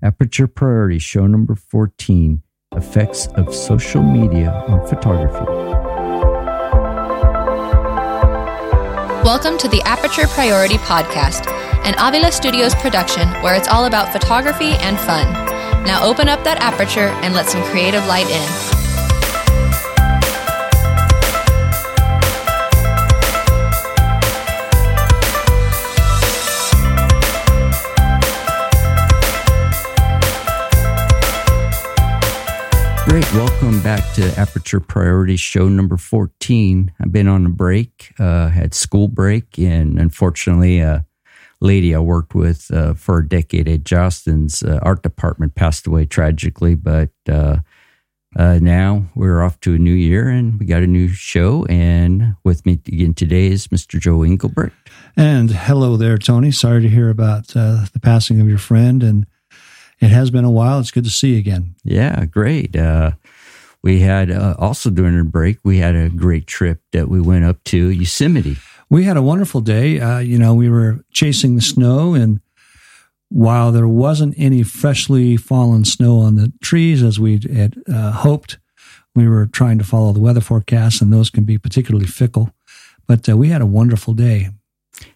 Aperture Priority Show number 14 Effects of Social Media on Photography. Welcome to the Aperture Priority Podcast, an Avila Studios production where it's all about photography and fun. Now open up that aperture and let some creative light in. Great. Welcome back to Aperture Priority Show number 14. I've been on a break, uh, had school break, and unfortunately, a lady I worked with uh, for a decade at Jostens uh, art department passed away tragically. But uh, uh, now we're off to a new year and we got a new show. And with me again today is Mr. Joe Engelbert. And hello there, Tony. Sorry to hear about uh, the passing of your friend. And it has been a while. It's good to see you again. Yeah, great. Uh, we had uh, also during the break, we had a great trip that we went up to Yosemite. We had a wonderful day. Uh, you know, we were chasing the snow, and while there wasn't any freshly fallen snow on the trees as we had uh, hoped, we were trying to follow the weather forecasts, and those can be particularly fickle. But uh, we had a wonderful day.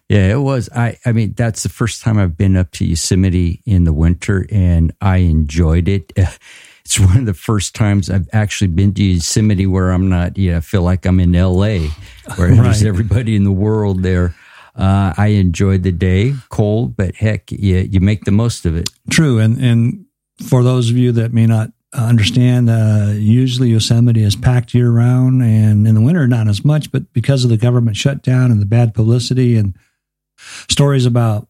Yeah, it was. I I mean, that's the first time I've been up to Yosemite in the winter, and I enjoyed it. It's one of the first times I've actually been to Yosemite where I'm not. Yeah, I feel like I'm in L.A. where right. there's everybody in the world there. Uh, I enjoyed the day, cold, but heck, you, you make the most of it. True, and and for those of you that may not understand, uh, usually Yosemite is packed year round, and in the winter not as much. But because of the government shutdown and the bad publicity and stories about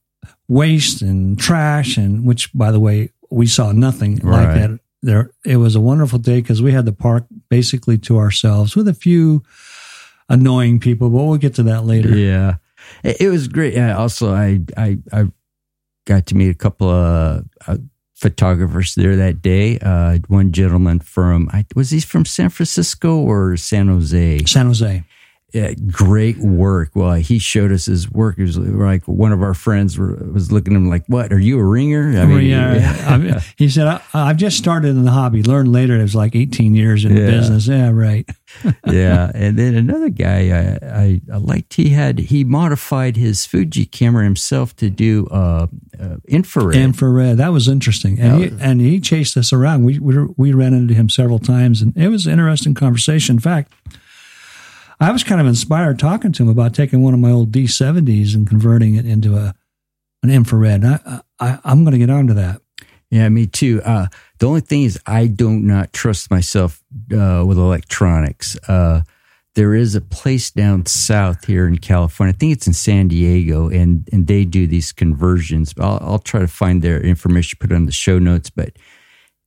waste and trash, and which, by the way, we saw nothing right. like that. There, it was a wonderful day because we had the park basically to ourselves with a few annoying people, but we'll get to that later. Yeah, it, was great. Yeah, also, I, I, I got to meet a couple of uh, photographers there that day. Uh, one gentleman from, was he from San Francisco or San Jose? San Jose yeah, great work. Well, he showed us his work. It was like one of our friends was looking at him like, "What? Are you a ringer?" I mean, yeah. yeah. he said, I, have just started in the hobby. Learned later. It was like 18 years in yeah. the business. Yeah, right. yeah, and then another guy I, I, I, liked. He had he modified his Fuji camera himself to do uh, uh, infrared. Infrared. That was interesting, and he, and he chased us around. We, we we ran into him several times, and it was an interesting conversation. In fact I was kind of inspired talking to him about taking one of my old D70s and converting it into a an infrared. I, I am going to get onto that. Yeah, me too. Uh, the only thing is, I do not trust myself uh, with electronics. Uh, there is a place down south here in California. I think it's in San Diego, and and they do these conversions. I'll, I'll try to find their information, put it on the show notes. But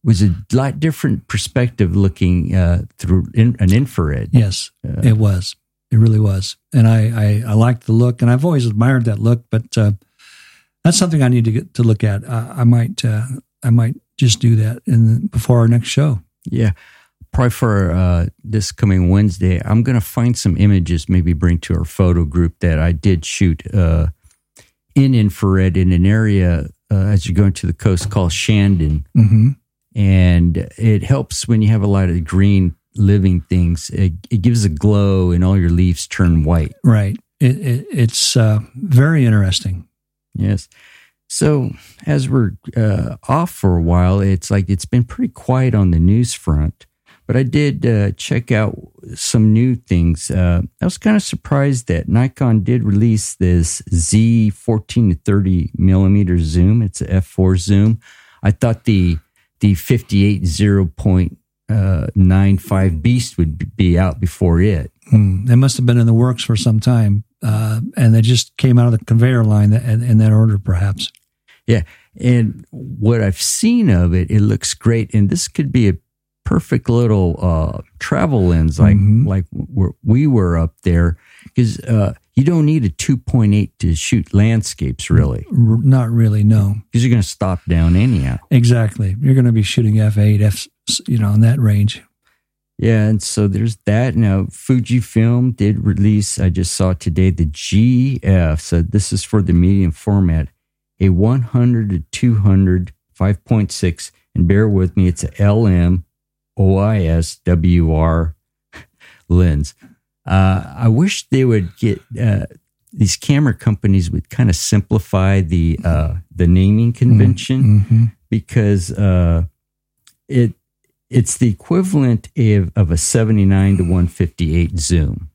was a lot different perspective looking uh, through in, an infrared. Yes, uh, it was. It really was, and I, I I liked the look, and I've always admired that look. But uh, that's something I need to get to look at. I might uh, I might just do that in before our next show. Yeah, probably for uh, this coming Wednesday, I'm going to find some images, maybe bring to our photo group that I did shoot uh, in infrared in an area as you go into the coast called Shandon. Mm-hmm and it helps when you have a lot of green living things. It, it gives a glow, and all your leaves turn white. Right. It, it, it's uh, very interesting. Yes. So as we're uh, off for a while, it's like it's been pretty quiet on the news front. But I did uh, check out some new things. Uh, I was kind of surprised that Nikon did release this Z 14 to 30 millimeter zoom. It's a f4 zoom. I thought the the 58 0.95 Beast would be out before it. Hmm. It must have been in the works for some time. Uh, and they just came out of the conveyor line in, in that order, perhaps. Yeah. And what I've seen of it, it looks great. And this could be a perfect little uh, travel lens, like mm-hmm. like we were up there, because uh, you don't need a 2.8 to shoot landscapes, really. Not really, no. Because you're going to stop down anyhow. Exactly. You're going to be shooting f8, f, you know, in that range. Yeah, and so there's that. Now, Fujifilm did release, I just saw today, the GF. So this is for the medium format, a 100 to 200 5.6. And bear with me, it's a LM OIS WR lens. Uh, I wish they would get uh, these camera companies would kind of simplify the uh, the naming convention Mm-hmm. because uh, it it's the equivalent of, of a 79 to 158 zoom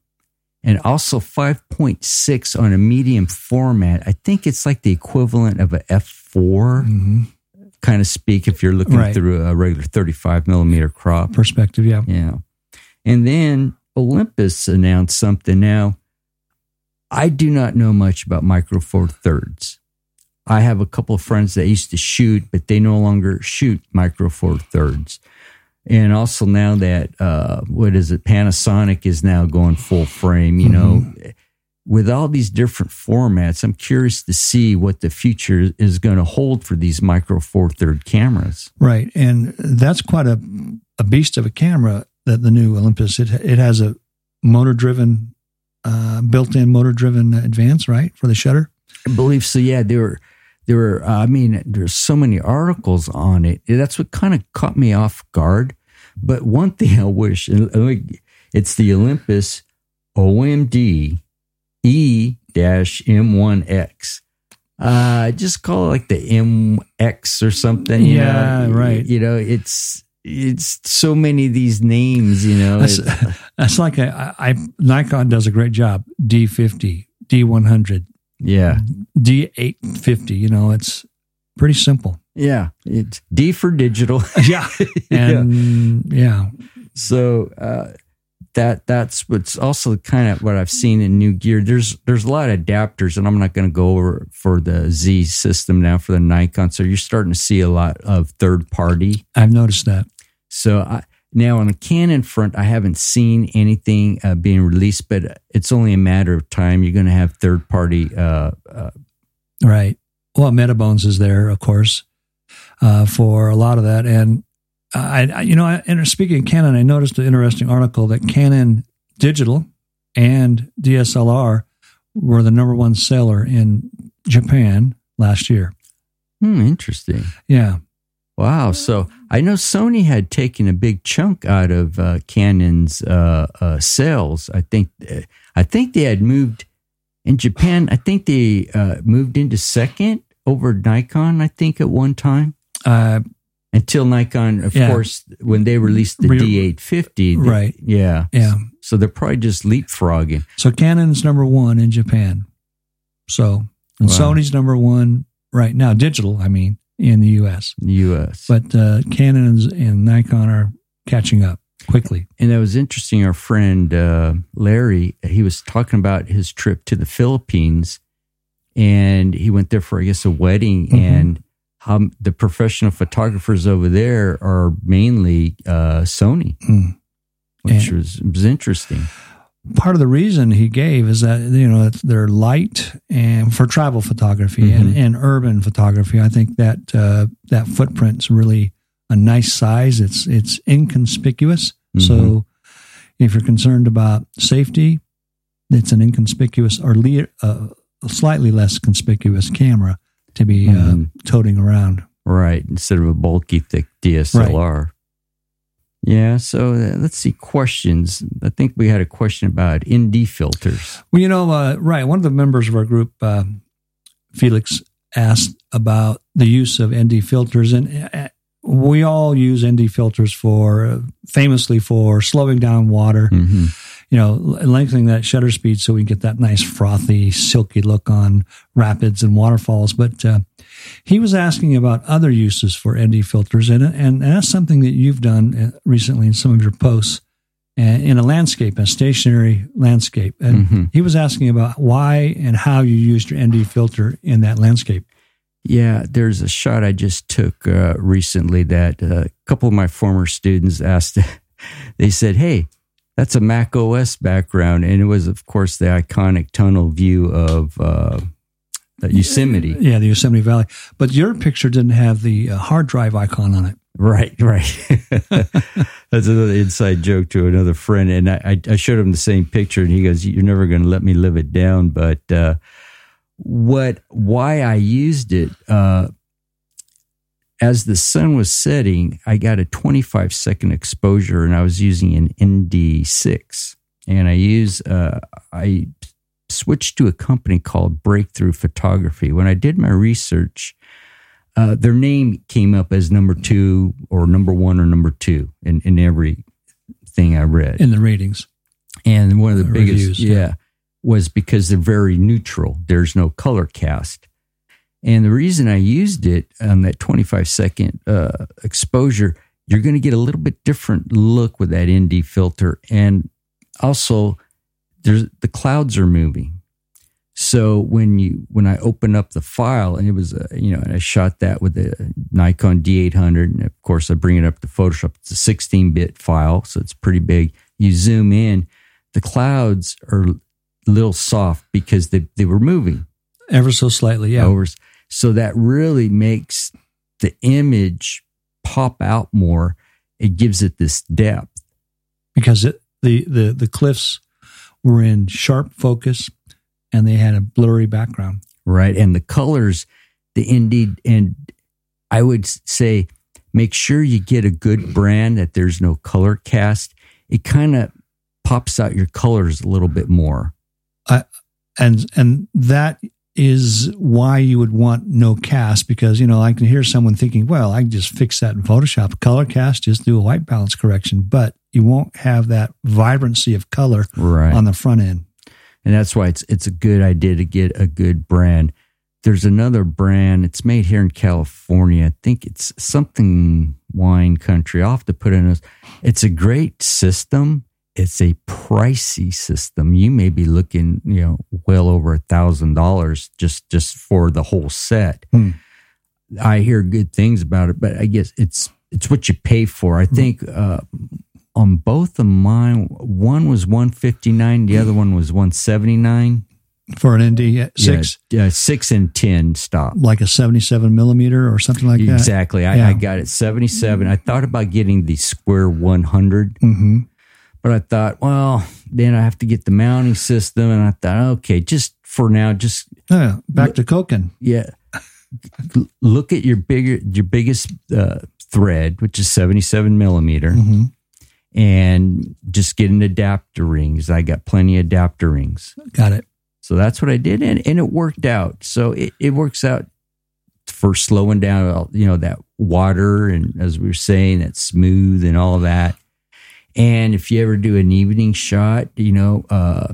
and also 5.6 on a medium format i think it's like the equivalent of a f4 hmm kind of speak if you're looking Right. through a regular 35 millimeter crop Perspective, yeah. yeah and then olympus announced something now i do not know much about micro four thirds I have a couple of friends that used to shoot, but they no longer shoot micro four thirds. And also now that uh, what is it? Panasonic is now going full frame. You know, with all these different formats, I'm curious to see what the future is going to hold for these micro four third cameras. Right, and that's quite a a beast of a camera that the new Olympus. It it has a motor driven, uh, built in motor driven advance, right, for the shutter. I believe so. Yeah, there were there were. Uh, I mean, there's so many articles on it. That's what kind of caught me off guard. But one thing I wish, it's the Olympus OMD E M1X. Uh, just call it like the MX or something. you Yeah, know? right. You know, it's it's so many of these names. You know, That's, It's- that's like a, I, I Nikon does a great job. D fifty, D one hundred, yeah, D eight fifty. You know, it's pretty simple. yeah. It's D for digital. Yeah, and yeah, So uh, that that's what's also kind of what I've seen in new gear. There's there's a lot of adapters, and I'm not going to go over for the Z system now for the Nikon. So you're starting to see a lot of third party. I've noticed that. So I, now on the Canon front, I haven't seen anything uh, being released, but it's only a matter of time. You're going to have third party. Uh, uh, Right. Well, Metabones is there, of course, uh, for a lot of that. And I, I you know, I, and speaking of Canon, I noticed an interesting article that Canon Digital and DSLR were the number one seller in Japan last year. hmm, interesting. Yeah. Wow. So I know Sony had taken a big chunk out of uh, Canon's uh, uh, sales. I think uh, I think they had moved in Japan. I think they uh, moved into second over Nikon. I think at one time Uh, until Nikon, of Yeah. course, when they released the Re- D850. they- Right. yeah. yeah. So they're probably just leapfrogging. So Canon's number one in Japan. So, and Wow. Sony's number one right now, digital, I mean, in the US. U.S. But uh, Canon's and Nikon are catching up quickly. And that was interesting. Our friend uh, Larry, he was talking about his trip to the Philippines, and he went there for, I guess, a wedding, Mhm. and how the professional photographers over there are mainly uh, Sony, Mm. which And- was was interesting. Part of the reason he gave is that you know they're light and for travel photography Mhm. and, and urban photography. I think that uh, that footprint's really a nice size. It's it's inconspicuous. So if you're concerned about safety, it's an inconspicuous or le- uh, slightly less conspicuous camera to be uh, Mhm. toting around. Right, instead of a bulky, thick DSLR. Yeah, so uh, let's see questions. I think we had a question about ND filters. Well, you know, uh, right. One of the members of our group, uh, Felix, asked about the use of ND filters, and uh, we all use ND filters for uh, famously for slowing down water. hmm You know, lengthening that shutter speed so we can get that nice frothy, silky look on rapids and waterfalls. But uh, he was asking about other uses for ND filters, and and that's something that you've done uh, recently in some of your posts uh, in a landscape, a stationary landscape. And Mhm. he was asking about why and how you used your ND filter in that landscape. Yeah, there's a shot I just took uh, recently that uh, a couple of my former students asked. they said, "Hey, that's a Mac OS background," and it was, of course, the iconic tunnel view of uh, Yosemite. Yeah, the Yosemite Valley. But your picture didn't have the uh, hard drive icon on it. Right, right. That's another inside joke to another friend, and I, I- I showed him the same picture, and he goes, "You're never going to let me live it down." But uh, what, why I used it, uh, as the sun was setting, I got a 25 second exposure and I was using an ND6. And I use, uh, I switched to a company called Breakthrough Photography. When I did my research, uh, their name came up as number two or number one or number two in, in every thing I read. In the ratings. And one of the Uh, biggest, reviews, yeah, yeah. was because they're very neutral. There's no color cast. And the reason I used it on that 25 second uh, exposure, you're going to get a little bit different look with that ND filter. And also, there's the clouds are moving. So when you when I open up the file and it was uh, you know and I shot that with the Nikon D800 and of course I bring it up to Photoshop. It's a 16 bit file, so it's pretty big. You zoom in, the clouds are a little soft because they they were moving Ever so slightly, yeah. So that really makes the image pop out more. It gives it this depth. Because it, the, the, the cliffs were in sharp focus and they had a blurry background. right? And the colors, the ND, and I would say make sure you get a good brand that there's no color cast. It kind of pops out your colors a little bit more. I, and and that is why you would want no cast because you know I can hear someone thinking, well, I can just fix that in Photoshop, color cast, just do a white balance correction, but you won't have that vibrancy of color Right. on the front end. and that's why it's it's a good idea to get a good brand. There's another brand. It's made here in California. I think it's something wine country. I'll have to put in a. It's a great system. It's a pricey system. You may be looking, you know, well over a thousand dollars just just for the whole set. Hmm. I hear good things about it, but I guess it's it's what you pay for. I think uh, on both of mine, one was one fifty nine, the other one was one seventy nine. For an ND six, yeah, six and ten stop. like a seventy-seven millimeter or something like that. exactly. I, Yeah. I got it seventy seven. I thought about getting the square one hundred, hmm but I thought, well, then I have to get the mounting system, and I thought, okay, just for now, just Yeah, back to Cokin. yeah, look at your bigger, your biggest uh, thread, which is seventy seven millimeter. hmm and just get an adapter rings. I got plenty of adapter rings. Got it. So that's what I did. And, and it worked out. So it, it works out for slowing down, you know, that water. And as we were saying, that smooth and all of that. And if you ever do an evening shot, you know, uh,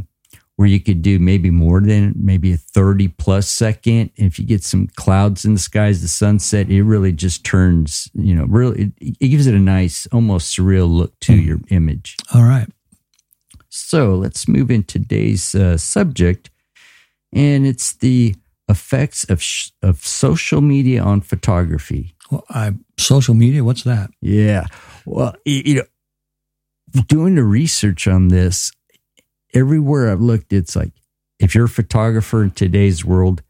where you could do maybe more than maybe a 30 plus second. If you get some clouds in the skies, the sunset, it really just turns, you know, really, it, it gives it a nice, almost surreal look to your image. All right. So let's move into today's uh, subject, and it's the effects of sh- of social media on photography. Well, I social media. What's that? Yeah, well, you know, doing the research on this, everywhere I've looked, it's like if you're a photographer in today's world,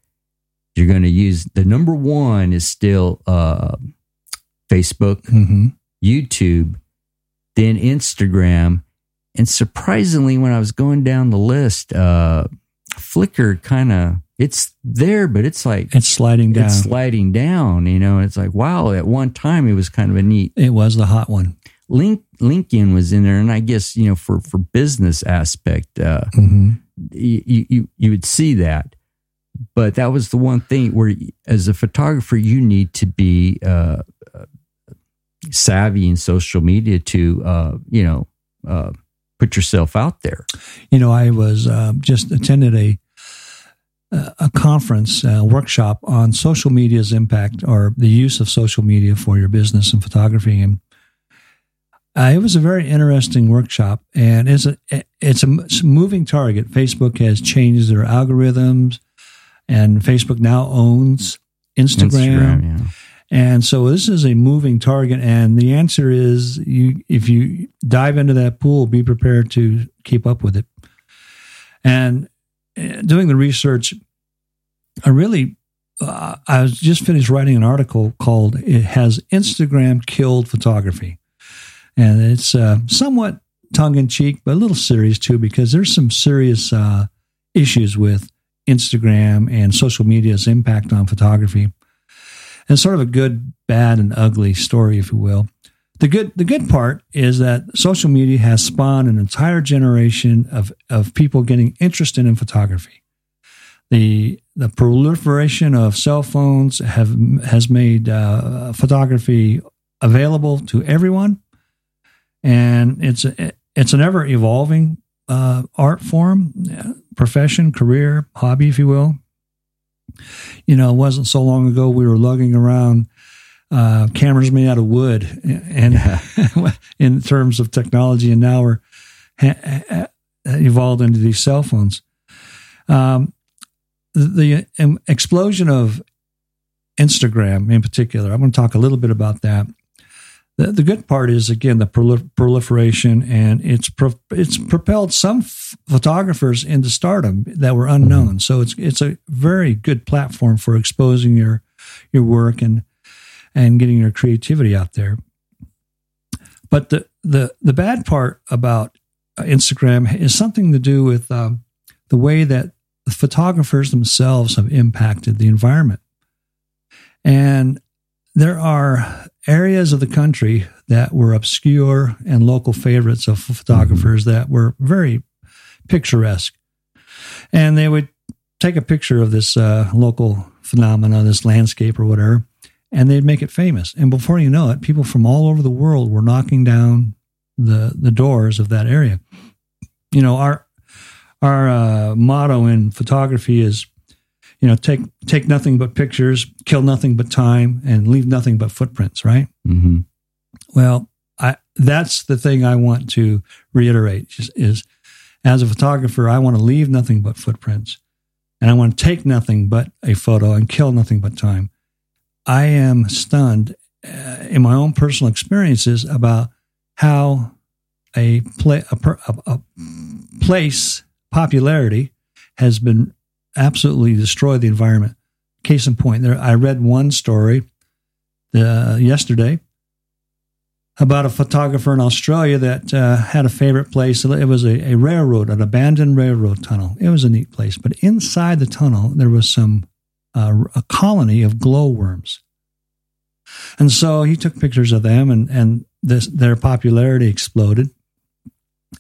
you're going to use the number one is still uh, Facebook, hmm YouTube, then Instagram. And surprisingly, when I was going down the list, uh, Flickr kind of it's there, but it's like It's sliding down. it's sliding down. You know, it's like wow. At one time, it was kind of a neat it was the hot one. link. LinkedIn was in there, and I guess you know for for business aspect, uh, hmm you you you would see that. But that was the one thing where, as a photographer, you need to be uh, uh, savvy in social media to, uh, you know, uh, put yourself out there. You know, I was uh, just attended a a conference uh, workshop on social media's impact or the use of social media for your business and photography, and uh, it was a very interesting workshop. And it's a it's a moving target. Facebook has changed their algorithms, and Facebook now owns Instagram. yeah. And so this is a moving target. And the answer is you if you dive into that pool, be prepared to keep up with it. And uh, doing the research, I really uh, I was just finished writing an article called "It Has Instagram Killed Photography," and it's uh, somewhat tongue in cheek, but a little serious too, because there's some serious uh, issues with Instagram and social media's impact on photography. and sort of a good, bad, and ugly story, if you will. The good, the good part is that social media has spawned an entire generation of, of people getting interested in photography. The, the proliferation of cell phones have, has made uh, photography available to everyone. And it's, a, it's an ever evolving uh, art form, profession, career, hobby, if you will. You know, it wasn't so long ago we were lugging around uh, cameras made out of wood, and yeah. in terms of technology, and now we're ha- evolved into these cell phones. Um, the, the explosion of Instagram, in particular, I'm going to talk a little bit about that. The, the good part is again the prolif- proliferation, and it's pro- it's propelled some f- photographers into stardom that were unknown. Mm-hmm. So it's it's a very good platform for exposing your your work and and getting your creativity out there. But the the the bad part about Instagram is something to do with um, the way that the photographers themselves have impacted the environment. And there are areas of the country that were obscure and local favorites of photographers mm-hmm. that were very picturesque. And they would take a picture of this uh, local phenomenon, this landscape or whatever, and they'd make it famous. And before you know it, people from all over the world were knocking down the the doors of that area. You know, our our uh, motto in photography is you know, take take nothing but pictures, kill nothing but time, and leave nothing but footprints. Right. Mm-hmm. Well, I that's the thing I want to reiterate is, is as a photographer, I want to leave nothing but footprints, and I want to take nothing but a photo and kill nothing but time. I am stunned uh, in my own personal experiences about how a, play, a, a, a place popularity has been absolutely destroy the environment. Case in point, there I read one story uh, yesterday about a photographer in Australia that uh, had a favorite place. It was a, a, railroad, an abandoned railroad tunnel. It was a neat place, but inside the tunnel there was some uh, a colony of glowworms, and so he took pictures of them, and and this, their popularity exploded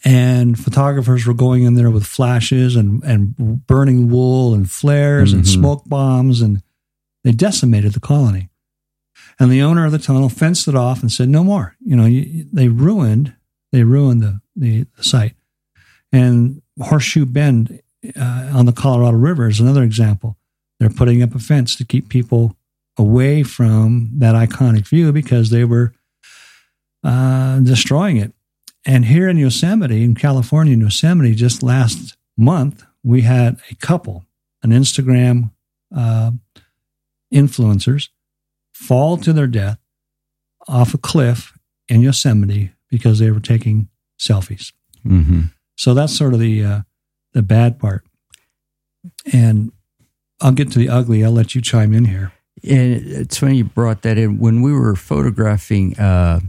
and photographers were going in there with flashes and, and burning wool and flares mm-hmm. and smoke bombs and they decimated the colony. And the owner of the tunnel fenced it off and said no more. You know you, they ruined they ruined the, the, the, site. And horseshoe bend uh, on the colorado river is another example. They're putting up a fence to keep people away from that iconic view because they were uh, destroying it and here in Yosemite, in California, in Yosemite, just last month, we had a couple, an Instagram uh, influencers, fall to their death off a cliff in Yosemite because they were taking selfies. Mm-hmm. So that's sort of the uh, the bad part. And I'll get to the ugly. I'll let you chime in here. And it's funny you brought that in. When we were photographing uh,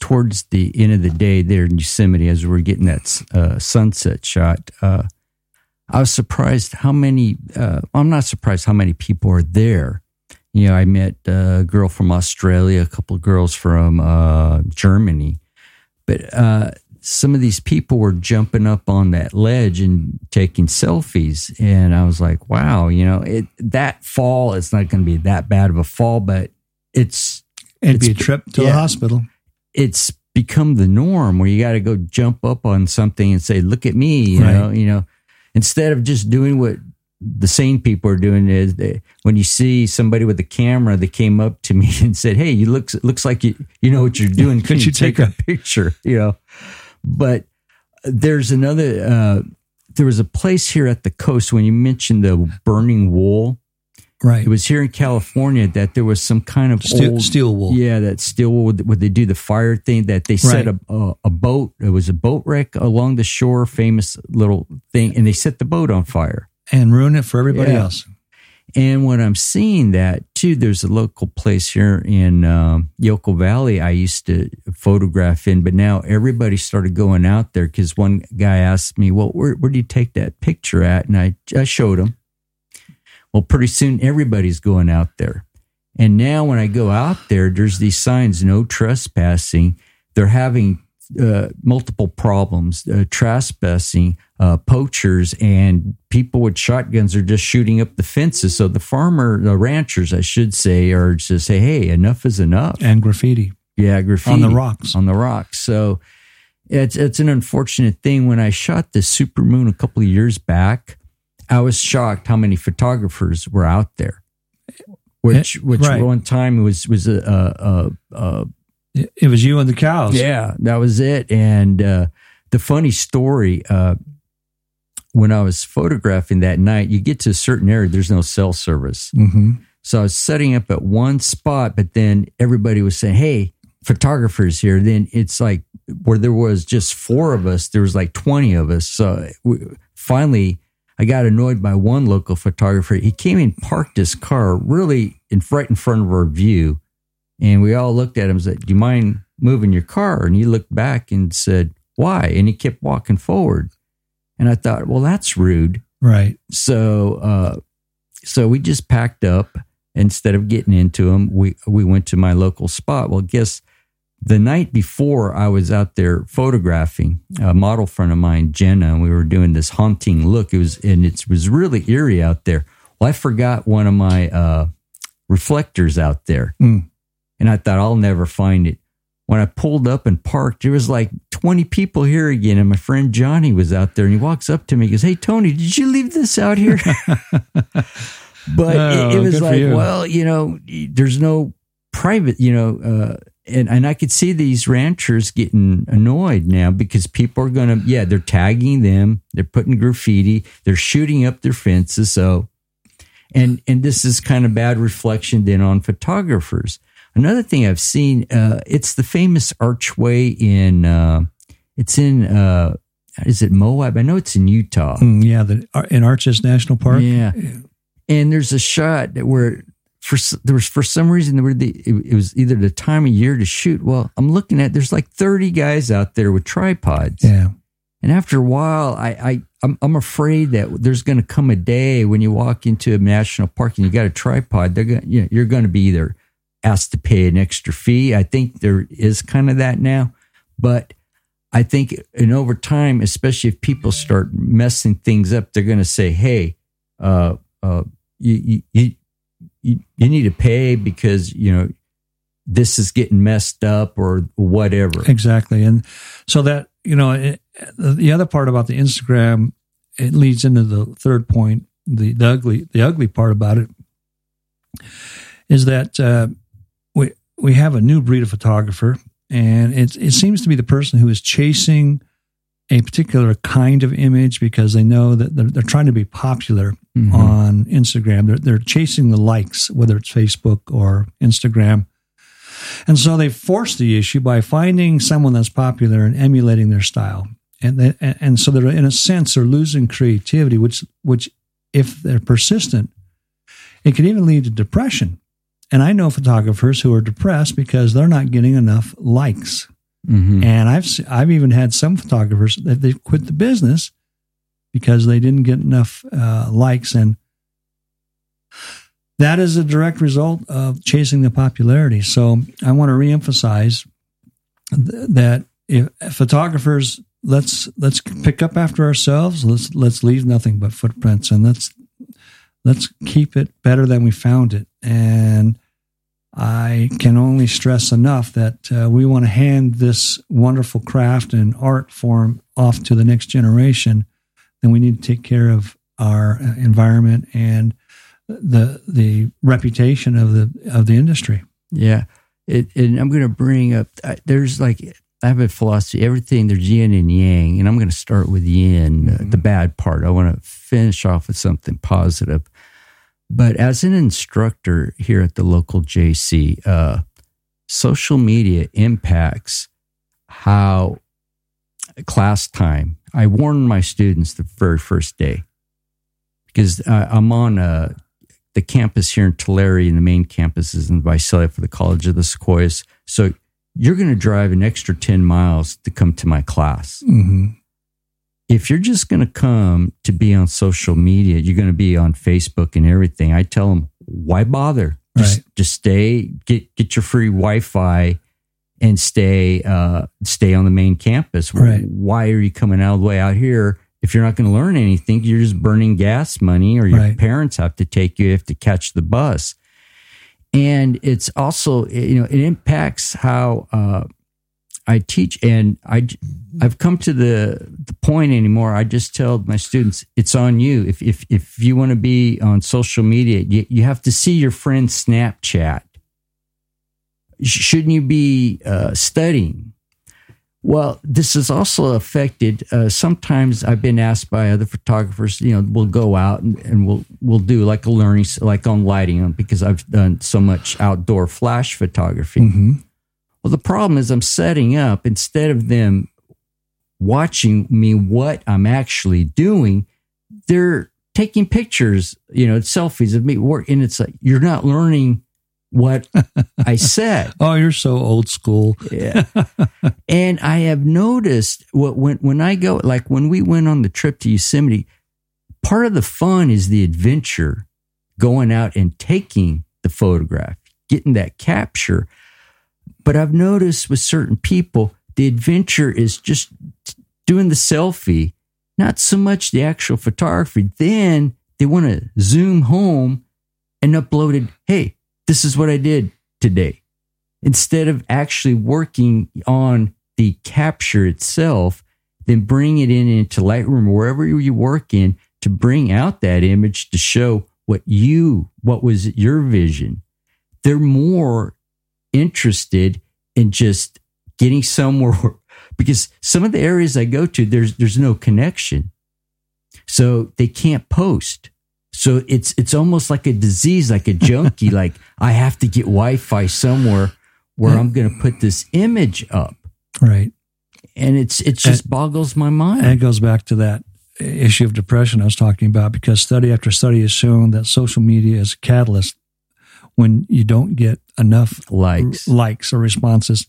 towards the end of the day there in Yosemite, as we are getting that uh, sunset shot, uh, I was surprised how many. Uh, I'm not surprised how many people are there. You know, I met a girl from Australia, a couple of girls from uh, Germany, but uh, some of these people were jumping up on that ledge and taking selfies, and I was like, "Wow!" You know, it, that fall is not going to be that bad of a fall, but it's It'd it's, be a trip to yeah, the hospital it's become the norm where you got to go jump up on something and say, "Look at me," you right. know, you know, instead of just doing what the sane people are doing is they, when you see somebody with a camera that came up to me and said, "Hey, you looks looks like you you know what you're doing. Could you, take, take a picture?" You know, but there's another. Uh, there was a place here at the coast when you mentioned the burning wool. Right. It was here in California that there was some kind of steel, old, steel wool. Yeah, that steel wool where they do the fire thing that they set right. a, a, a boat. It was a boat wreck along the shore, famous little thing, and they set the boat on fire and ruin it for everybody yeah. else. And when I'm seeing that too, there's a local place here in um, Yoco Valley I used to photograph in, but now everybody started going out there because one guy asked me, "Well, where, where do you take that picture at?" And I, I showed him well, pretty soon everybody's going out there. And now when I go out there, there's these signs, no trespassing. They're having uh, multiple problems, uh, trespassing, uh, poachers, and people with shotguns are just shooting up the fences. So the farmer, the ranchers, I should say, are just say, hey, enough is enough. And graffiti. Yeah, graffiti. On the rocks. On the rocks. So it's, it's an unfortunate thing. When I shot the super moon a couple of years back, I was shocked how many photographers were out there. Which, which right. one time was was a, a, a, It it was you and the cows. yeah, that was it. And uh, the funny story, uh, when I was photographing that night, you get to a certain area, there's no cell service. hmm So I was setting up at one spot, but then everybody was saying, "Hey, photographers here." Then it's like where there was just four of us, there was like twenty of us. So we, finally, I got annoyed by one local photographer. He came and parked his car really in right in front of our view, and we all looked at him and said, "Do you mind moving your car?" And he looked back and said, "Why?" And he kept walking forward, and I thought, "Well, that's rude." Right. So, uh, so we just packed up. Instead of getting into them, we we went to my local spot. Well, guess the night before I was out there photographing a model friend of mine, Jenna, and we were doing this haunting look. It was and it was really eerie out there. Well, I forgot one of my uh, reflectors out there, Mm. and I thought I'll never find it. When I pulled up and parked, there was like 20 people here again. And my friend Johnny was out there and he walks up to me and goes, Hey, Tony, did you leave this out here? but Oh, it, it was like, you. well, you know, there's no private, you know, uh, and, and I could see these ranchers getting annoyed now because people are going to, yeah, they're tagging them, they're putting graffiti, they're shooting up their fences. So, and and this is kind of bad reflection then on photographers. Another thing I've seen, uh, it's the famous archway in, uh, it's in, uh, is it Moab? I know it's in Utah. Mm, yeah. The, in Arches National Park. Yeah. And there's a shot that where for there was for some reason there were the it, it was either the time of year to shoot. Well, I'm looking at there's like 30 guys out there with tripods. Yeah. And after a while, I, I I'm, I'm afraid that there's going to come a day when you walk into a national park and you got a tripod. They're going you know, you're going to be either asked to pay an extra fee. I think there is kind of that now, but I think and over time, especially if people start messing things up, they're going to say, "Hey, uh, uh, you, you you you need to pay because you know this is getting messed up or whatever." Exactly. And so that, you know, it, the other part about the Instagram, it leads into the third point, the, the ugly, the ugly part about it is that uh, we, we have a new breed of photographer and it, it seems to be the person who is chasing a particular kind of image because they know that they're, they're trying to be popular Mhm. on Instagram. They're, they're chasing the likes, whether it's Facebook or Instagram. And so they force the issue by finding someone that's popular and emulating their style. And they, and and so they're in a sense they're losing creativity, which which if they're persistent, it can even lead to depression. And I know photographers who are depressed because they're not getting enough likes. Mhm. And I've I've even had some photographers that they quit the business because they didn't get enough uh, likes, and that is a direct result of chasing the popularity. So I want to reemphasize th- that if photographers let's let's pick up after ourselves. Let's let's leave nothing but footprints, and let's let's keep it better than we found it. And I can only stress enough that uh, we want to hand this wonderful craft and art form off to the next generation. Then we need to take care of our uh, environment and the the reputation of the of the industry. Yeah. It, and I'm going to bring up, there's like, I have a philosophy, everything, there's yin and yang. And I'm going to start with yin, uh, the bad part. I want to finish off with something positive. But as an instructor here at the local JC, uh, social media impacts how class time. I warned my students the very first day because uh, I'm on uh, the campus here in Tulare, and the main campus is in Visalia for the College of the Sequoias. So you're going to drive an extra 10 miles to come to my class. Mm-hmm. If you're just going to come to be on social media, you're going to be on Facebook and everything. I tell them, why bother? Just, Right. just stay, get get your free Wi-Fi, and stay uh, stay on the main campus. Right. Why are you coming all the way out here? If you're not going to learn anything, you're just burning gas money, or your Right. parents have to take you. You have to catch the bus, and it's also you know it impacts how uh, I teach, and I I've come to the the point anymore. I just tell my students it's on you. If if if you want to be on social media, you, you have to see your friend's Snapchat. Sh- Shouldn't you be uh, studying? Well, this has also affected. Uh, sometimes I've been asked by other photographers. You know, we'll go out and, and we'll we'll do like a learning, like on lighting, um, because I've done so much outdoor flash photography. hmm Well, the problem is I'm setting up instead of them watching me what I'm actually doing, they're taking pictures, you know, selfies of me work. And it's like, you're not learning what I said. Oh, you're so old school. Yeah. and I have noticed what when when I go like when we went on the trip to Yosemite, part of the fun is the adventure, going out and taking the photograph, getting that capture. But I've noticed with certain people, the adventure is just doing the selfie, not so much the actual photography. Then they want to zoom home and upload it. Hey, this is what I did today instead of actually working on the capture itself, then bring it in into Lightroom wherever you work in to bring out that image to show what you, what was your vision. They're more interested in just getting somewhere because some of the areas I go to, there's there's no connection. So they can't post. So it's it's almost like a disease, like a junkie. like I have to get Wi-Fi somewhere where I'm going to put this image up, Right. and it's it just boggles my mind. And it goes back to that issue of depression I was talking about because study after study has shown that social media is a catalyst when you don't get enough Likes. likes or responses.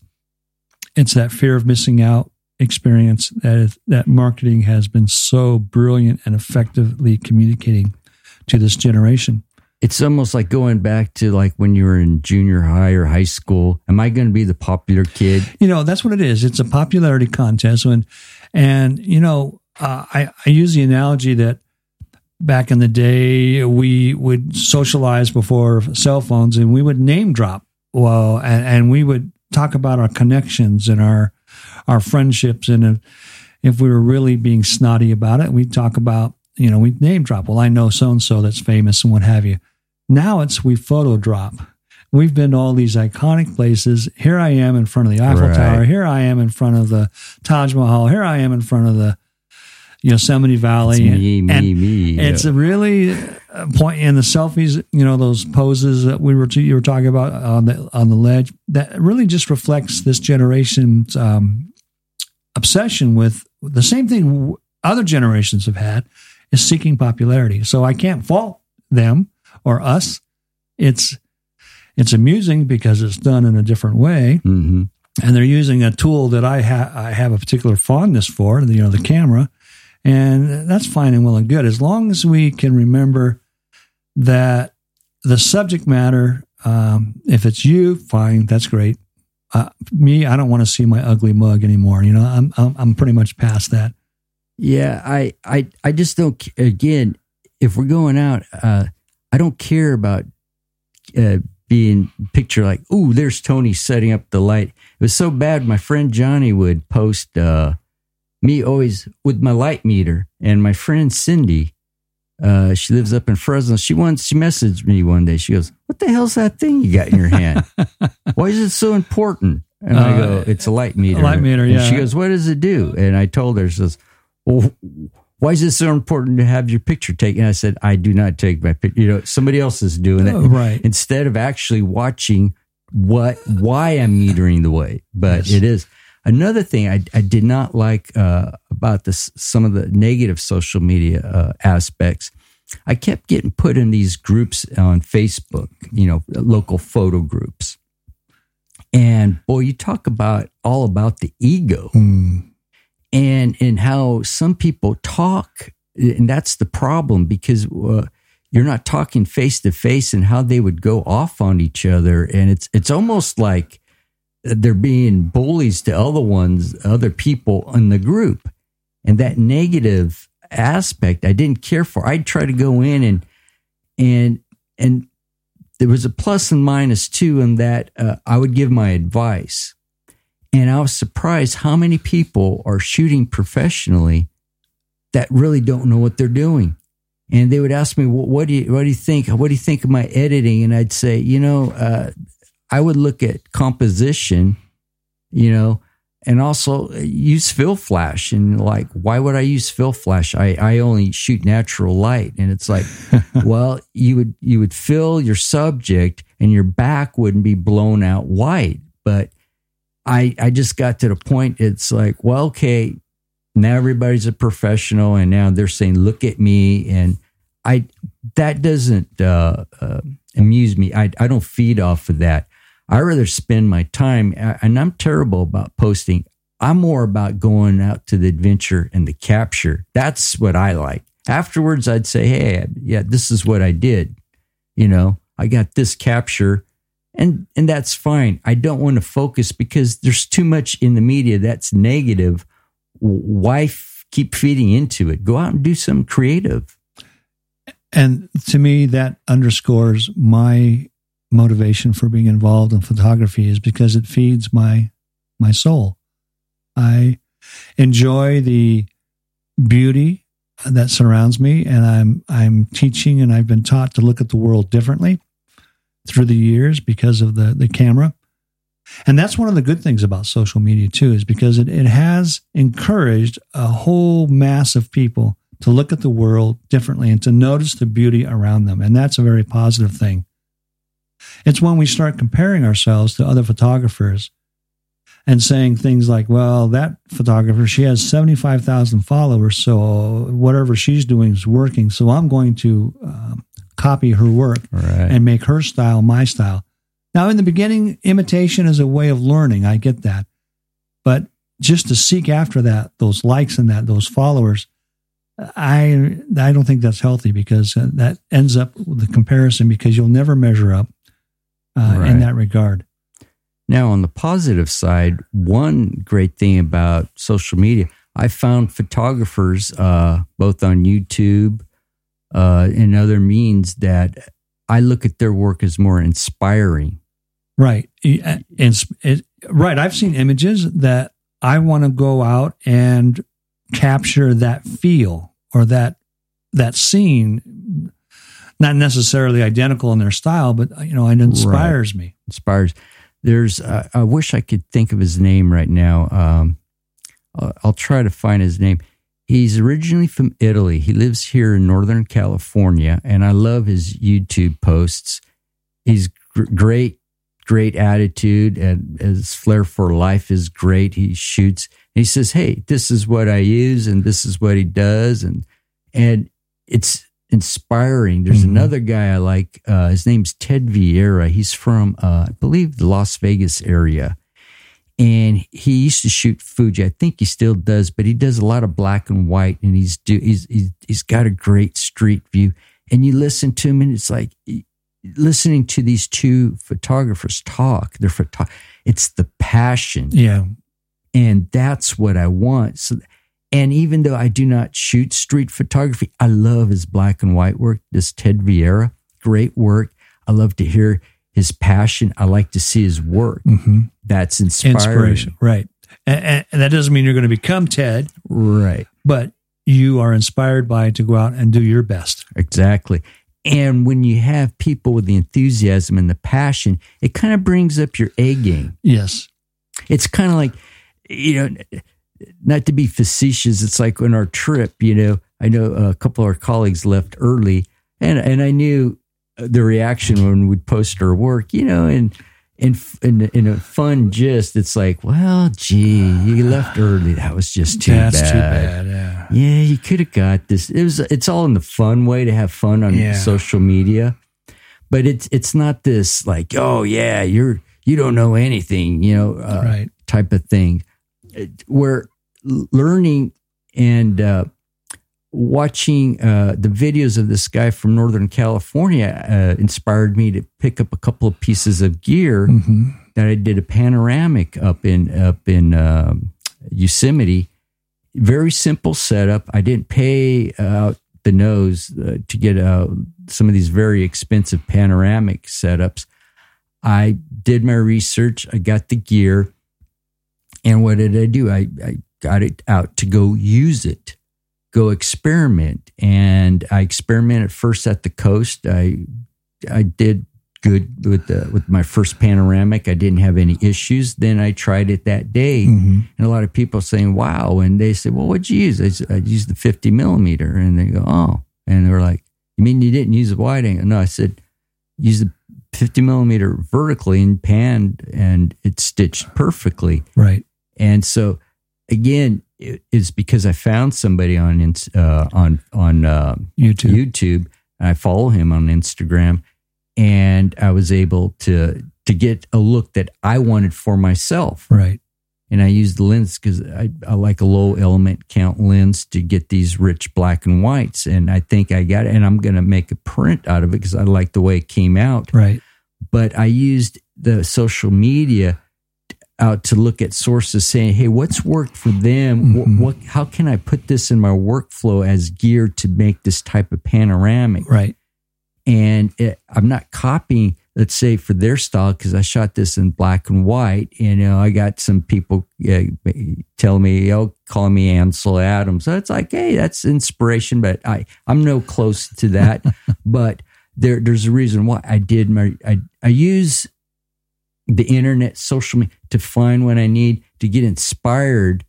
It's that fear of missing out experience that that marketing has been so brilliant and effectively communicating to this generation. It's almost like going back to like when you were in junior high or high school. Am I going to be the popular kid? You know, that's what it is. It's a popularity contest. When, and you know, uh, I I use the analogy that back in the day we would socialize before cell phones, and we would name drop. Well, and, and we would talk about our connections and our our friendships, and if, if we were really being snotty about it, we'd talk about you know we name drop. Well, I know so and so that's famous and what have you. Now it's we photo drop. We've been to all these iconic places. Here I am in front of the Eiffel Right. Tower. Here I am in front of the Taj Mahal. Here I am in front of the Yosemite It's Valley. me, And- me, and me. It's a really uh, point in the selfies. You know those poses that we were you were talking about on the on the ledge. That really just reflects this generation's um, obsession with the same thing other generations have had is seeking popularity. So I can't fault them or us. It's it's amusing because it's done in a different way, Mhm. and they're using a tool that I have I have a particular fondness for, you know, the camera, and that's fine and well and good as long as we can remember that the subject matter. Um, if it's you, fine, that's great. Uh, me, I don't want to see my ugly mug anymore. You know, I'm I'm, I'm pretty much past that. Yeah, I, I, I just don't. Again, if we're going out, uh, I don't care about uh, being picture like, oh, there's Tony setting up the light. It was so bad. My friend Johnny would post uh, me always with my light meter, and my friend Cindy, uh, she lives up in Fresno. She once she messaged me one day. She goes, "What the hell's that thing you got in your hand? Why is it so important?" And I go, Uh, "It's a light meter." a light meter, And yeah. she goes, "What does it do?" And I told her, she says, well, why is it so important to have your picture taken? I said, I do not take my picture. You know, somebody else is doing it. Oh, right. Instead of actually watching what, why I'm metering the way. But Yes. it is. Another thing I, I did not like uh, about this, some of the negative social media uh, aspects. I kept getting put in these groups on Facebook, you know, local photo groups. And boy, you talk about all about the ego Hmm. And and how some people talk and that's the problem because uh, you're not talking face to face and how they would go off on each other. And it's, it's almost like they're being bullies to other ones, other people in the group. And that negative aspect I didn't care for. I'd try to go in and, and, and there was a plus and minus too in that uh, I would give my advice. And I was surprised how many people are shooting professionally that really don't know what they're doing. And they would ask me, well, "What do you what do you think? What do you think of my editing?" And I'd say, "You know, uh, I would look at composition, you know, and also use fill flash. And like, why would I use fill flash? I, I only shoot natural light. And it's like, well, you would, you would fill your subject and your back wouldn't be blown out white. But I, I just got to the point. It's like, well, okay, now everybody's a professional and now they're saying, look at me. And I, that doesn't, uh, uh, amuse me. I, I don't feed off of that. I rather spend my time, and I'm terrible about posting. I'm more about going out to the adventure and the capture. That's what I like. Afterwards, I'd say, hey, yeah, this is what I did. You know, I got this capture and and that's fine. I don't want to focus because there's too much in the media that's negative. Why f- keep feeding into it? Go out and do some creative. And to me, that underscores my motivation for being involved in photography is because it feeds my my soul. I enjoy the beauty that surrounds me and I'm I'm teaching and I've been taught to look at the world differently through the years because of the the camera. And that's one of the good things about social media too, is because it, it has encouraged a whole mass of people to look at the world differently and to notice the beauty around them. And that's a very positive thing. It's when we start comparing ourselves to other photographers and saying things like, well, that photographer, she has 75,000 followers, so whatever she's doing is working. So I'm going to um, copy her work right. and make her style my style. Now, in the beginning, imitation is a way of learning. I get that. But just to seek after that, those likes and that, those followers, I I don't think that's healthy because uh, that ends up with the comparison because you'll never measure up uh, right. in that regard. Now, on the positive side, one great thing about social media, I found photographers uh, both on YouTube uh, and other means that I look at their work as more inspiring. Right. And right. I've seen images that I want to go out and capture that feel or that that scene not necessarily identical in their style, but you know, it inspires right. me. Inspires. There's, uh, I wish I could think of his name right now. Um, I'll, I'll try to find his name. He's originally from Italy. He lives here in Northern California, and I love his YouTube posts. He's gr- great, great attitude, and his flair for life is great. He shoots. he says, "Hey, this is what I use, and this is what he does," and and it's inspiring. There's mm-hmm. another guy I like. Uh, his name's Ted Vieira. He's from, uh, I believe, the Las Vegas area. And he used to shoot Fuji. I think he still does, but he does a lot of black and white. And he's do he's he's, he's got a great street view. And you listen to him, and it's like listening to these two photographers talk. They're photo- It's the passion. Yeah. And that's what I want. So and even though I do not shoot street photography, I love his black and white work. This Ted Vieira, great work. I love to hear his passion. I like to see his work. Mm-hmm. That's inspiring. Inspiration, right? And, and, that doesn't mean you're going to become Ted, right? But you are inspired by it to go out and do your best. Exactly. And when you have people with the enthusiasm and the passion, it kind of brings up your A game. Yes. It's kind of like, you know, not to be facetious, it's like on our trip, you know, I know a couple of our colleagues left early and, and I knew the reaction when we'd post our work, you know, and, in, in, in a fun gist, it's like, well, gee, you left early. That was just too That's bad. too bad. Yeah. Yeah. You could have got this. It was, it's all in the fun way to have fun on yeah. social media, but it's, it's not this like, oh yeah, you're, you don't know anything, you know, uh, right. type of thing where learning and uh, watching uh, the videos of this guy from Northern California uh, inspired me to pick up a couple of pieces of gear Mhm. that I did a panoramic up in up in um, Yosemite. Very simple setup. I didn't pay out the nose uh, to get uh, some of these very expensive panoramic setups. I did my research. I got the gear, and what did I do? I, I got it out to go use it, go experiment, and I experimented first at the coast. I I did good with the with my first panoramic. I didn't have any issues. Then I tried it that day, Mhm. and a lot of people saying, "Wow!" And they said, "Well, what'd you use?" I, said, I used the fifty millimeter, and they go, "Oh," and they were like, "You mean you didn't use the wide angle?" No, I said, "Use the fifty millimeter vertically and panned, and it stitched perfectly." Right. And so, again, is because I found somebody on uh, on on uh, YouTube. YouTube. And I follow him on Instagram, and I was able to to get a look that I wanted for myself. Right. And I used the lens because I, I like a low element count lens to get these rich black and whites. And I think I got it. And I'm going to make a print out of it because I like the way it came out. Right. But I used the social media out to look at sources saying, "Hey, what's worked for them? What, Mhm. what? How can I put this in my workflow as gear to make this type of panoramic?" Right. and it, I'm not copying, let's say, for their style because I shot this in black and white. And, you know, I got some people uh, telling me, oh, calling me Ansel Adams. So it's like, hey, that's inspiration, but I I'm no close to that. but there there's a reason why I did my I I use the internet, social media to find what I need to get inspired,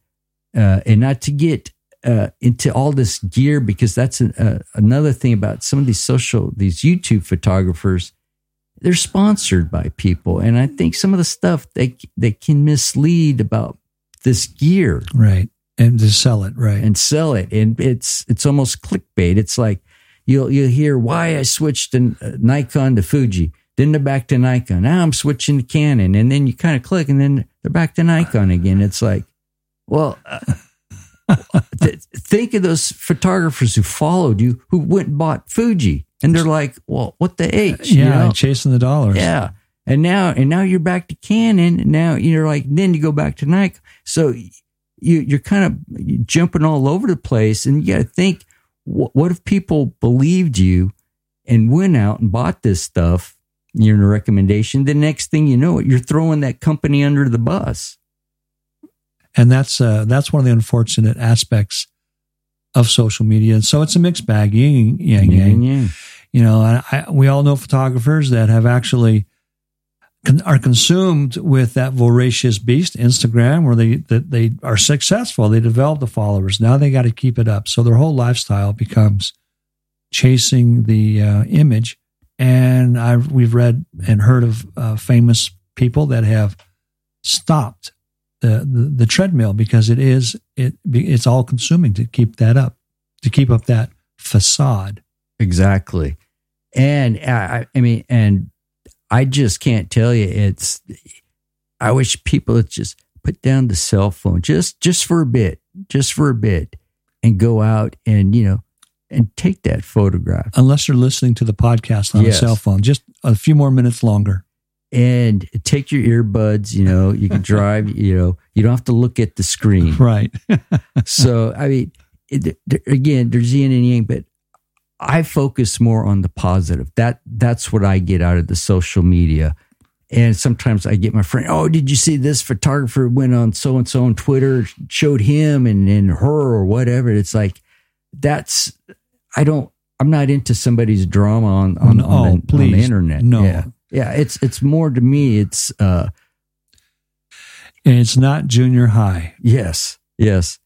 uh, and not to get uh, into all this gear because that's an, uh, another thing about some of these social these YouTube photographers. They're sponsored by people, and I think some of the stuff they they can mislead about this gear Right. And to sell it. Right. and sell it, and it's it's almost clickbait. It's like you'll you'll hear why I switched to uh, Nikon to Fuji, then they're back to Nikon. Now I'm switching to Canon, and then you kind of click, and then they're back to Nikon again. It's like, well, uh, th- think of those photographers who followed you, who went and bought Fuji, and they're like, well, what the H? you yeah. know? Chasing the dollars. Yeah. And now, and now you're back to Canon. And now you're like, then you go back to Nikon. So you, you're kind of jumping all over the place. And you got to think, what, what if people believed you and went out and bought this stuff? You're in a recommendation. The next thing you know, you're throwing that company under the bus. and that's uh, that's one of the unfortunate aspects of social media. And so it's a mixed bag, yin yang yang. Yeah. You know, and I, we all know photographers that have actually con- are consumed with that voracious beast, Instagram, where they that they are successful. They develop the followers. Now they got to keep it up. So their whole lifestyle becomes chasing the uh, image. And I've we've read and heard of uh, famous people that have stopped the, the the treadmill because it is it it's all consuming to keep that up, to keep up that facade. Exactly. And I, I mean, and I just can't tell you. It's. I wish people would just put down the cell phone just just for a bit, just for a bit, and go out and you know and take that photograph unless you're listening to the podcast on Yes. a cell phone. Just a few more minutes longer. and take your earbuds. You know, you can drive. You know, you don't have to look at the screen. Right. so I mean, it, again, there's yin and yang, but I focus more on the positive. That that's what I get out of the social media. And sometimes I get my friend, oh, did you see this photographer went on so and so on Twitter, showed him and, and her or whatever. It's like that's I don't I'm not into somebody's drama on on, No, on, the, on the internet. no. Yeah. Yeah. It's it's more to me, it's uh and it's not junior high. Yes, yes,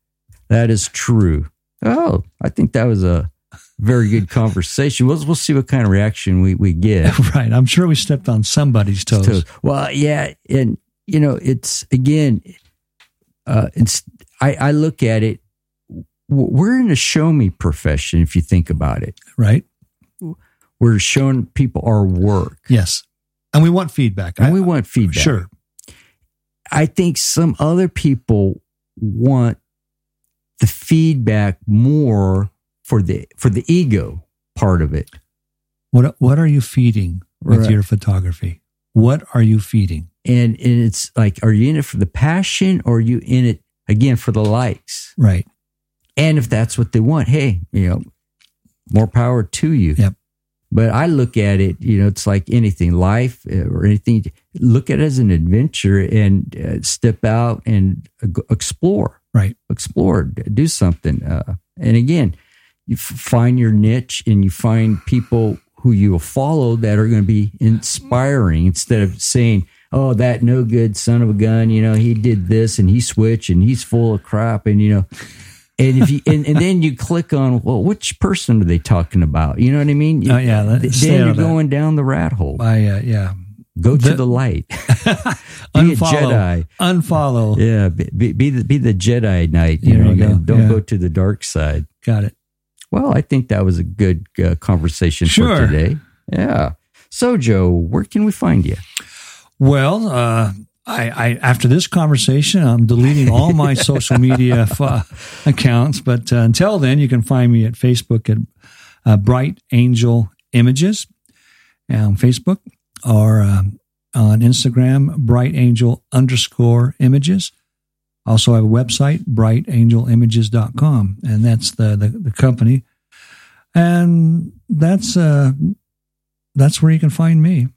that is true. Oh, I think that was a very good conversation. We'll we'll see what kind of reaction we we get. right. I'm sure we stepped on somebody's toes. So, well, yeah, and you know, it's again, uh, it's I I look at it. We're in a show me profession. If you think about it, Right. we're showing people our work, Yes. And we want feedback. and I- we want uh, feedback. Sure. I think some other people want the feedback more for the for the ego part of it. What what are you feeding with Right. your photography? What are you feeding? And and it's like, are you in it for the passion or are you in it again for the likes? Right. And if that's what they want, hey, you know, more power to you. Yep. But I look at it, you know, it's like anything, life uh, or anything. Look at it as an adventure and uh, step out and uh, explore. Right. explore, do something. Uh, and again, you f- find your niche and you find people who you will follow that are going to be inspiring instead of saying, oh, that no good son of a gun, you know, he did this and he switched and he's full of crap. And, you know, and if you, and, and then you click on, well, which person are they talking about? You know what I mean? Oh, yeah, Then you're of that. going down the rat hole. Uh, yeah. Go to The- the light. be a Unfollow. Jedi. Unfollow. Yeah, be, be, be the be the Jedi Knight. You There know, you go. don't Yeah. go to the dark side. Got it. Well, I think that was a good uh, conversation Sure. for today. Yeah. So, Joe, where can we find you? Well, uh, I, I after this conversation, I'm deleting all my social media f- accounts. But uh, until then, you can find me at Facebook at uh, Bright Angel Images on Facebook or um, on Instagram, Bright Angel underscore Images. Also, I have a website, brightangelimages.com, and that's the, the, the company. And that's uh, that's where you can find me.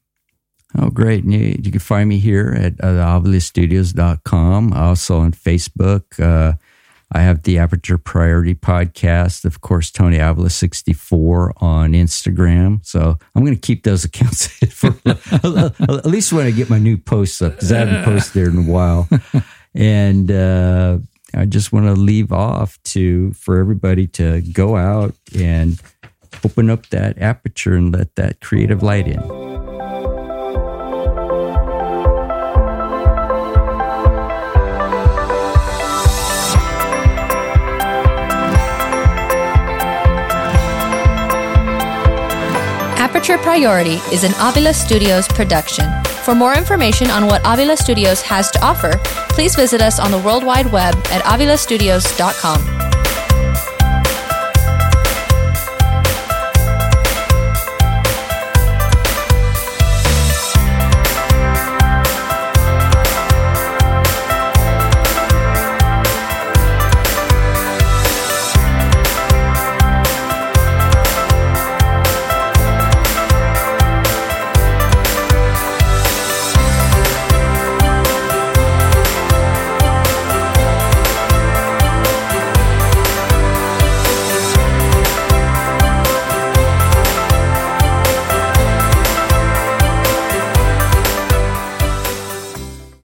Oh, great. And You, you can find me here at uh. Also on Facebook. Uh, I have the Aperture Priority podcast. Of course, Tony Avila 64 on Instagram. So I'm going to keep those accounts for at least when I get my new posts up because I haven't posted there in a while. And uh, I just want to leave off to for everybody to go out and open up that aperture and let that creative light in. Aperture Priority is an Avila Studios production. For more information on what Avila Studios has to offer, please visit us on the World Wide Web at avilastudios.com.